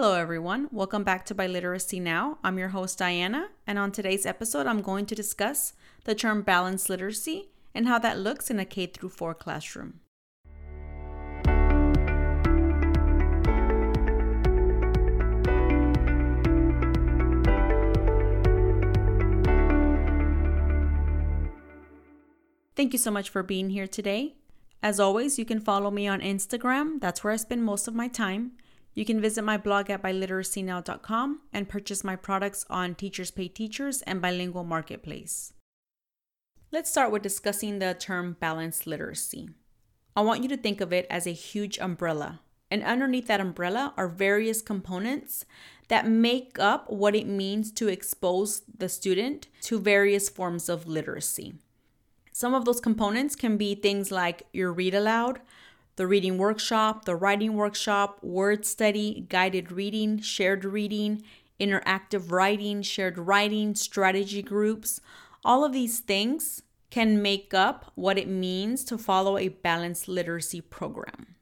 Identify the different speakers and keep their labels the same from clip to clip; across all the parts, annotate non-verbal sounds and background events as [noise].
Speaker 1: Hello, everyone. Welcome back to Biliteracy Now. I'm your host, Diana, and on today's episode, I'm going to discuss the term balanced literacy and how that looks in a K through 4 classroom. Thank you so much for being here today. As always, you can follow me on Instagram. That's where I spend most of my time. You can visit my blog at biliteracynow.com and purchase my products on Teachers Pay Teachers and Bilingual Marketplace. Let's start with discussing the term balanced literacy. I want you to think of it as a huge umbrella, and underneath that umbrella are various components that make up what it means to expose the student to various forms of literacy. Some of those components can be things like your read aloud, the reading workshop, the writing workshop, word study, guided reading, shared reading, interactive writing, shared writing, strategy groups. All of these things can make up what it means to follow a balanced literacy program.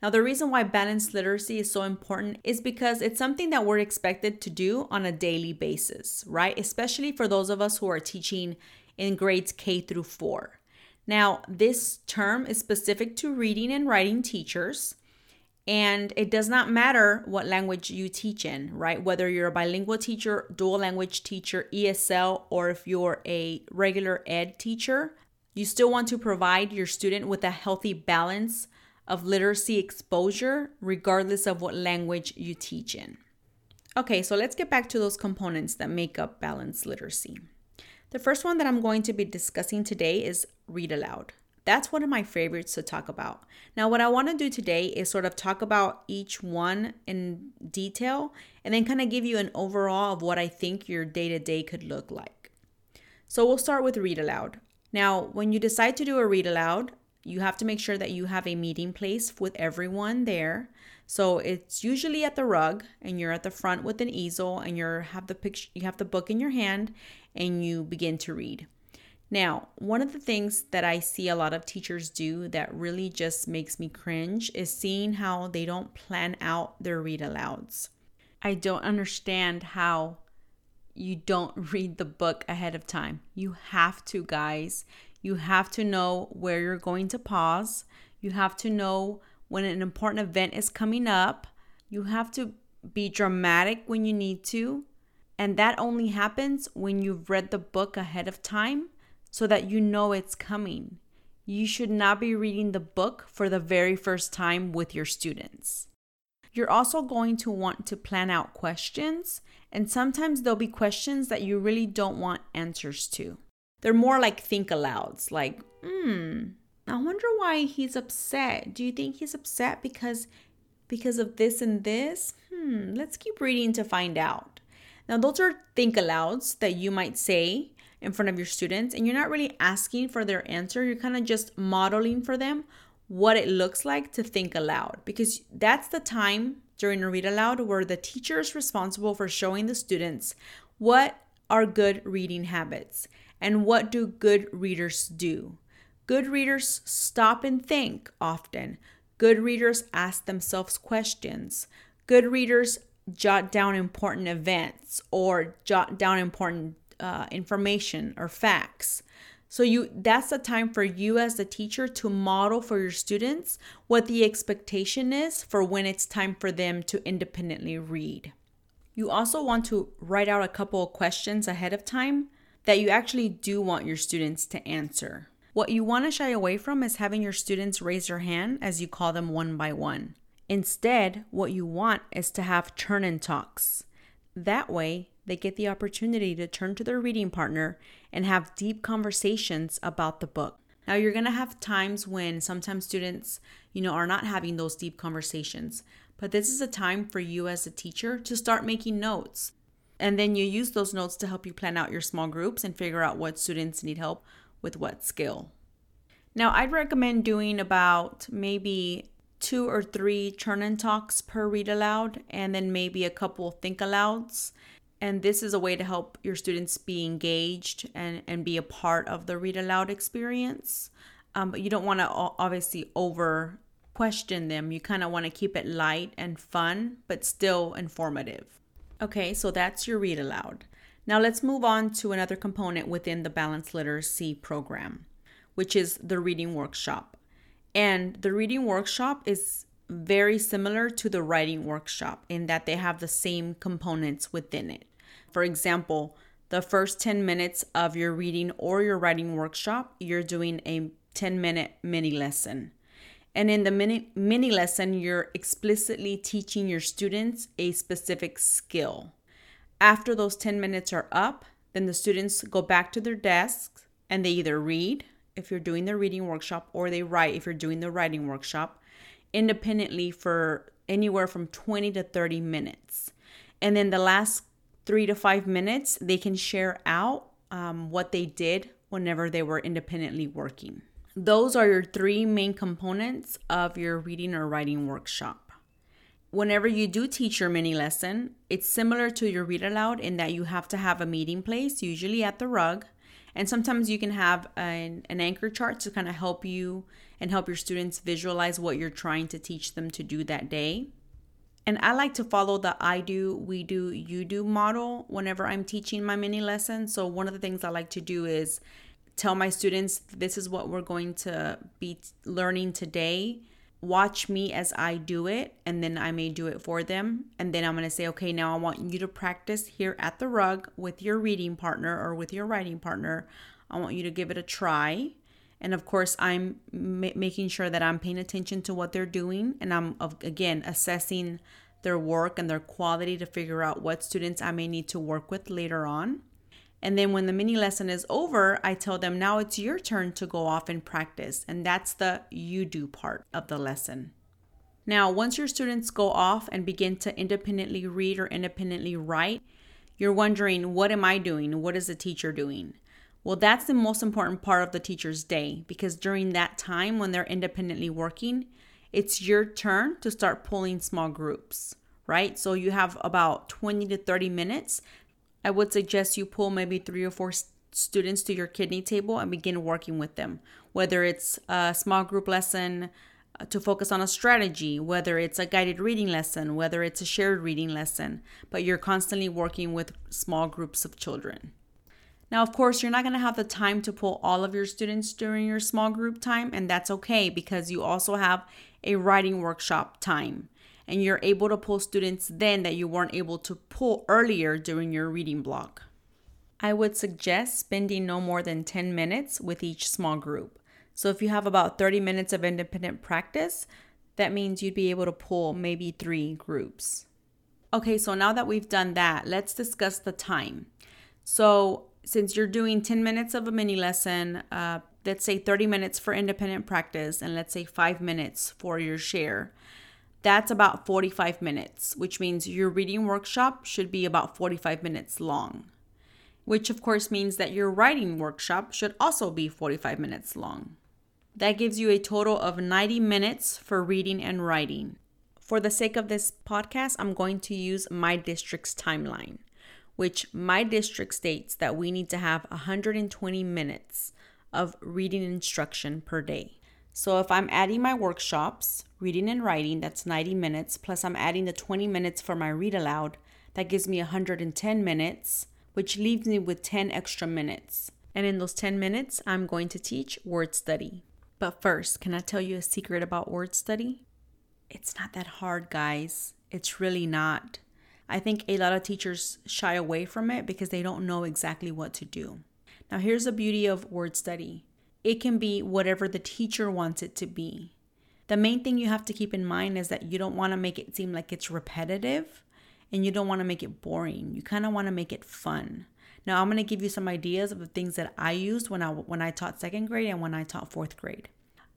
Speaker 1: Now, the reason why balanced literacy is so important is because it's something that we're expected to do on a daily basis, right? Especially for those of us who are teaching in grades K through 4. Now, this term is specific to reading and writing teachers, and it does not matter what language you teach in, right? Whether you're a bilingual teacher, dual language teacher, ESL, or if you're a regular ed teacher, you still want to provide your student with a healthy balance of literacy exposure, regardless of what language you teach in. Okay, so let's get back to those components that make up balanced literacy. The first one that I'm going to be discussing today is read aloud. That's one of my favorites to talk about. Now, what I want to do today is sort of talk about each one in detail and then kind of give you an overall of what I think your day to day could look like. So, we'll start with read aloud. Now, when you decide to do a read aloud, you have to make sure that you have a meeting place with everyone there. So it's usually at the rug and you're at the front with an easel and you have the picture you have the book in your hand and you begin to read. Now, one of the things that I see a lot of teachers do that really just makes me cringe is seeing how they don't plan out their read alouds. I don't understand how you don't [laughs] read the book ahead of time. You have to, guys. You have to know where you're going to pause. You have to know when an important event is coming up. You have to be dramatic when you need to. And that only happens when you've read the book ahead of time so that you know it's coming. You should not be reading the book for the very first time with your students. You're also going to want to plan out questions, and sometimes there'll be questions that you really don't want answers to. They're more like think alouds, like, hmm, I wonder why he's upset. Do you think he's upset because because of this and this? Hmm, let's keep reading to find out. Now, those are think alouds that you might say in front of your students, and you're not really asking for their answer. You're kind of just modeling for them what it looks like to think aloud because that's the time during a read aloud where the teacher is responsible for showing the students what are good reading habits and what do good readers do. Good readers stop and think often. Good readers ask themselves questions. Good readers jot down important events or jot down important uh, information or facts. So you that's the time for you as the teacher to model for your students what the expectation is for when it's time for them to independently read. You also want to write out a couple of questions ahead of time that you actually do want your students to answer. What you want to shy away from is having your students raise their hand as you call them one by one. Instead, what you want is to have turn and talks. That way, they get the opportunity to turn to their reading partner and have deep conversations about the book. Now, you're going to have times when sometimes students, you know, are not having those deep conversations, but this is a time for you as a teacher to start making notes. And then you use those notes to help you plan out your small groups and figure out what students need help with what skill. Now, I'd recommend doing about maybe two or three turn and talks per read aloud, and then maybe a couple think alouds. And this is a way to help your students be engaged and, and be a part of the read aloud experience. Um, but you don't want to obviously over question them. You kind of want to keep it light and fun, but still informative. Okay, so that's your read aloud. Now let's move on to another component within the Balanced Literacy program, which is the reading workshop. And the reading workshop is very similar to the writing workshop in that they have the same components within it. For example, the first 10 minutes of your reading or your writing workshop, you're doing a 10 minute mini lesson. And in the mini, mini lesson, you're explicitly teaching your students a specific skill. After those 10 minutes are up, then the students go back to their desks and they either read if you're doing the reading workshop or they write if you're doing the writing workshop independently for anywhere from 20 to 30 minutes. And then the last three to five minutes, they can share out um, what they did whenever they were independently working. Those are your three main components of your reading or writing workshop. Whenever you do teach your mini lesson, it's similar to your read aloud in that you have to have a meeting place, usually at the rug. And sometimes you can have an, an anchor chart to kind of help you and help your students visualize what you're trying to teach them to do that day. And I like to follow the I do, we do, you do model whenever I'm teaching my mini lesson. So, one of the things I like to do is tell my students this is what we're going to be learning today. Watch me as I do it, and then I may do it for them. And then I'm going to say, okay, now I want you to practice here at the rug with your reading partner or with your writing partner. I want you to give it a try. And of course, I'm ma- making sure that I'm paying attention to what they're doing and I'm, again, assessing their work and their quality to figure out what students I may need to work with later on. And then when the mini lesson is over, I tell them now it's your turn to go off and practice. And that's the you do part of the lesson. Now, once your students go off and begin to independently read or independently write, you're wondering, what am I doing? What is the teacher doing? Well, that's the most important part of the teacher's day because during that time when they're independently working, it's your turn to start pulling small groups, right? So you have about 20 to 30 minutes I would suggest you pull maybe three or four students to your kidney table and begin working with them, whether it's a small group lesson uh, to focus on a strategy, whether it's a guided reading lesson, whether it's a shared reading lesson, but you're constantly working with small groups of children. Now, of course, you're not going to have the time to pull all of your students during your small group time, and that's okay because you also have a writing workshop time and you're able to pull students then that you weren't able to pull earlier during your reading block. I would suggest spending no more than 10 minutes with each small group. So if you have about 30 minutes of independent practice, that means you'd be able to pull maybe three groups. Okay, so now that we've done that, let's discuss the time. So, since you're doing 10 minutes of a mini lesson, uh, let's say 30 minutes for independent practice, and let's say five minutes for your share, that's about 45 minutes, which means your reading workshop should be about 45 minutes long, which of course means that your writing workshop should also be 45 minutes long. That gives you a total of 90 minutes for reading and writing. For the sake of this podcast, I'm going to use my district's timeline, which my district states that we need to have 120 minutes of reading instruction per day. So if I'm adding my workshops, reading and writing, that's 90 minutes, plus I'm adding the 20 minutes for my read aloud, that gives me 110 minutes, which leaves me with 10 extra minutes. And in those 10 minutes, I'm going to teach word study. But first, can I tell you a secret about word study? It's not that hard, guys. It's really not. I think a lot of teachers shy away from it because they don't know exactly what to do. Now, here's the beauty of word study it can be whatever the teacher wants it to be. The main thing you have to keep in mind is that you don't want to make it seem like it's repetitive and you don't want to make it boring. You kind of want to make it fun. Now, I'm going to give you some ideas of the things that I used when I when I taught second grade and when I taught fourth grade.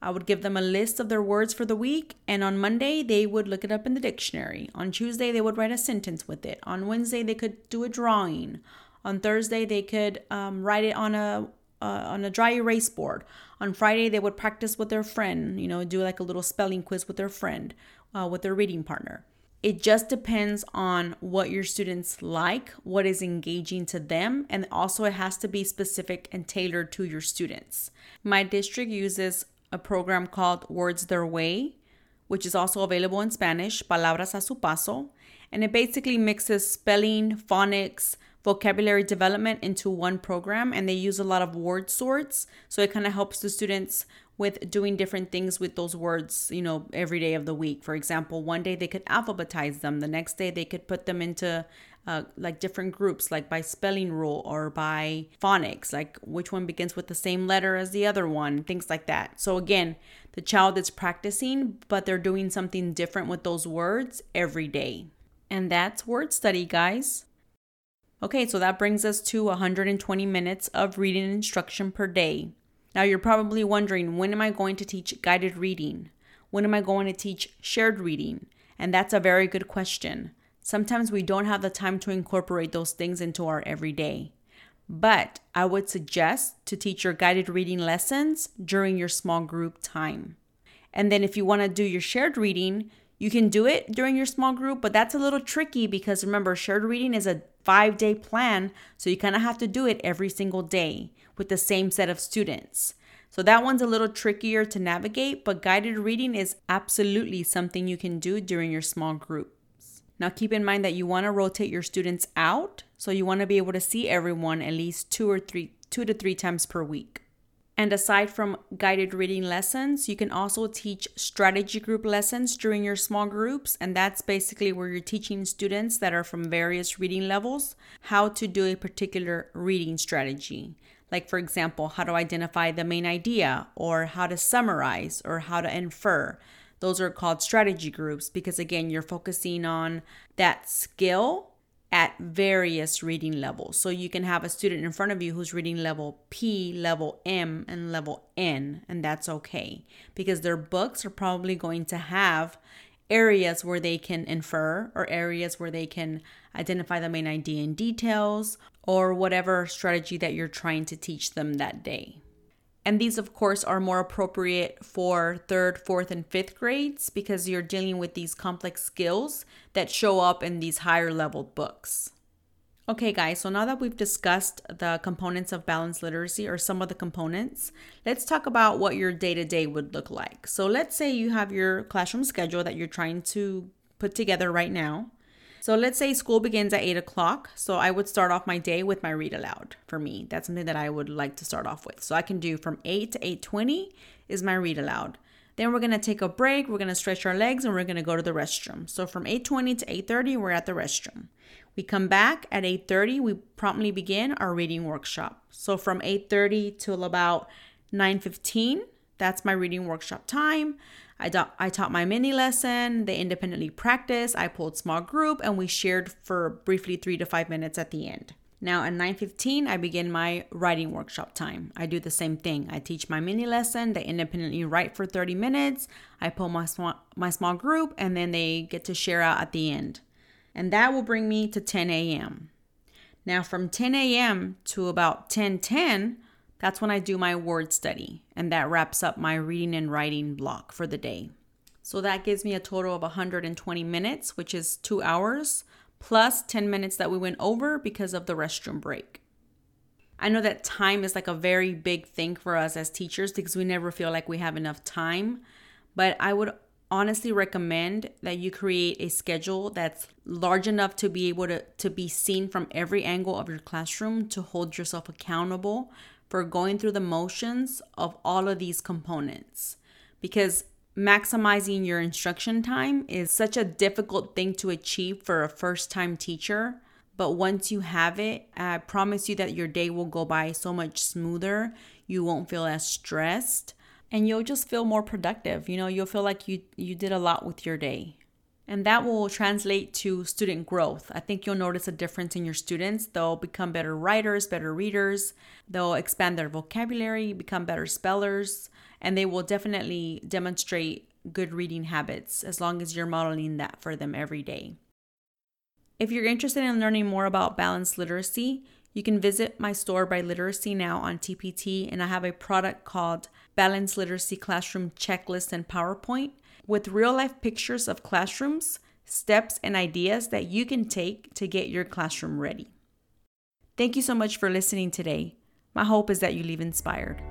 Speaker 1: I would give them a list of their words for the week, and on Monday, they would look it up in the dictionary. On Tuesday, they would write a sentence with it. On Wednesday, they could do a drawing. On Thursday, they could um, write it on a uh, on a dry erase board. On Friday, they would practice with their friend, you know, do like a little spelling quiz with their friend, uh, with their reading partner. It just depends on what your students like, what is engaging to them, and also it has to be specific and tailored to your students. My district uses a program called Words Their Way. which is also available in Spanish, Palabras a su paso, and it basically mixes spelling, phonics, vocabulary development into one program and they use a lot of word sorts. So it kind of helps the students with doing different things with those words you know every day of the week. For example one day they could alphabetize them the next day they could put them into uh, like different groups like by spelling rule or by phonics like which one begins with the same letter as the other one things like that. So again the child is practicing but they're doing something different with those words every day. And that's word study guys Okay, so that brings us to 120 minutes of reading instruction per day. Now you're probably wondering when am I going to teach guided reading? When am I going to teach shared reading? And that's a very good question. Sometimes we don't have the time to incorporate those things into our everyday. But I would suggest to teach your guided reading lessons during your small group time. And then if you want to do your shared reading, you can do it during your small group, but that's a little tricky because remember, shared reading is a five day plan. So you kind of have to do it every single day with the same set of students. So that one's a little trickier to navigate, but guided reading is absolutely something you can do during your small groups. Now keep in mind that you want to rotate your students out, so you want to be able to see everyone at least two or three two to three times per week. And aside from guided reading lessons, you can also teach strategy group lessons during your small groups. And that's basically where you're teaching students that are from various reading levels how to do a particular reading strategy. Like, for example, how to identify the main idea, or how to summarize, or how to infer. Those are called strategy groups because, again, you're focusing on that skill at various reading levels. So you can have a student in front of you who's reading level P, level M, and level N, and that's okay because their books are probably going to have areas where they can infer or areas where they can identify the main idea in details or whatever strategy that you're trying to teach them that day. And these, of course, are more appropriate for third, fourth, and fifth grades because you're dealing with these complex skills that show up in these higher level books. Okay, guys, so now that we've discussed the components of balanced literacy or some of the components, let's talk about what your day to day would look like. So, let's say you have your classroom schedule that you're trying to put together right now. So let's say school begins at 8 o'clock. So I would start off my day with my read aloud for me. That's something that I would like to start off with. So I can do from 8 to 8.20 is my read aloud. Then we're to take a break, we're to stretch our legs, and we're to go to the restroom. So from 8.20 to 8.30, we're at the restroom. We come back at 8.30, we promptly begin our reading workshop. So from 8.30 till about 9.15, that's my reading workshop time. I, da- I taught my mini lesson, they independently practiced, I pulled small group, and we shared for briefly three to five minutes at the end. Now at 9:15 I begin my writing workshop time. I do the same thing. I teach my mini lesson, they independently write for 30 minutes, I pull my small my small group and then they get to share out at the end. And that will bring me to 10 a.m. Now from 10 a.m. to about 10:10 that's when I do my word study, and that wraps up my reading and writing block for the day. So that gives me a total of 120 minutes, which is two hours, plus 10 minutes that we went over because of the restroom break. I know that time is like a very big thing for us as teachers because we never feel like we have enough time, but I would honestly recommend that you create a schedule that's large enough to be able to, to be seen from every angle of your classroom to hold yourself accountable for going through the motions of all of these components because maximizing your instruction time is such a difficult thing to achieve for a first time teacher. But once you have it, I promise you that your day will go by so much smoother. You won't feel as stressed and you'll just feel more productive. You know, you'll feel like you you did a lot with your day and that will translate to student growth. I think you'll notice a difference in your students. They'll become better writers, better readers, they'll expand their vocabulary, become better spellers, and they will definitely demonstrate good reading habits as long as you're modeling that for them every day. If you're interested in learning more about balanced literacy, you can visit my store Biliteracy Now on TPT, and I have a product called Balanced Literacy Classroom Checklist and PowerPoint with real life pictures of classrooms, steps, and ideas that you can take to get your classroom ready. Thank you so much for listening today. My hope is that you leave inspired.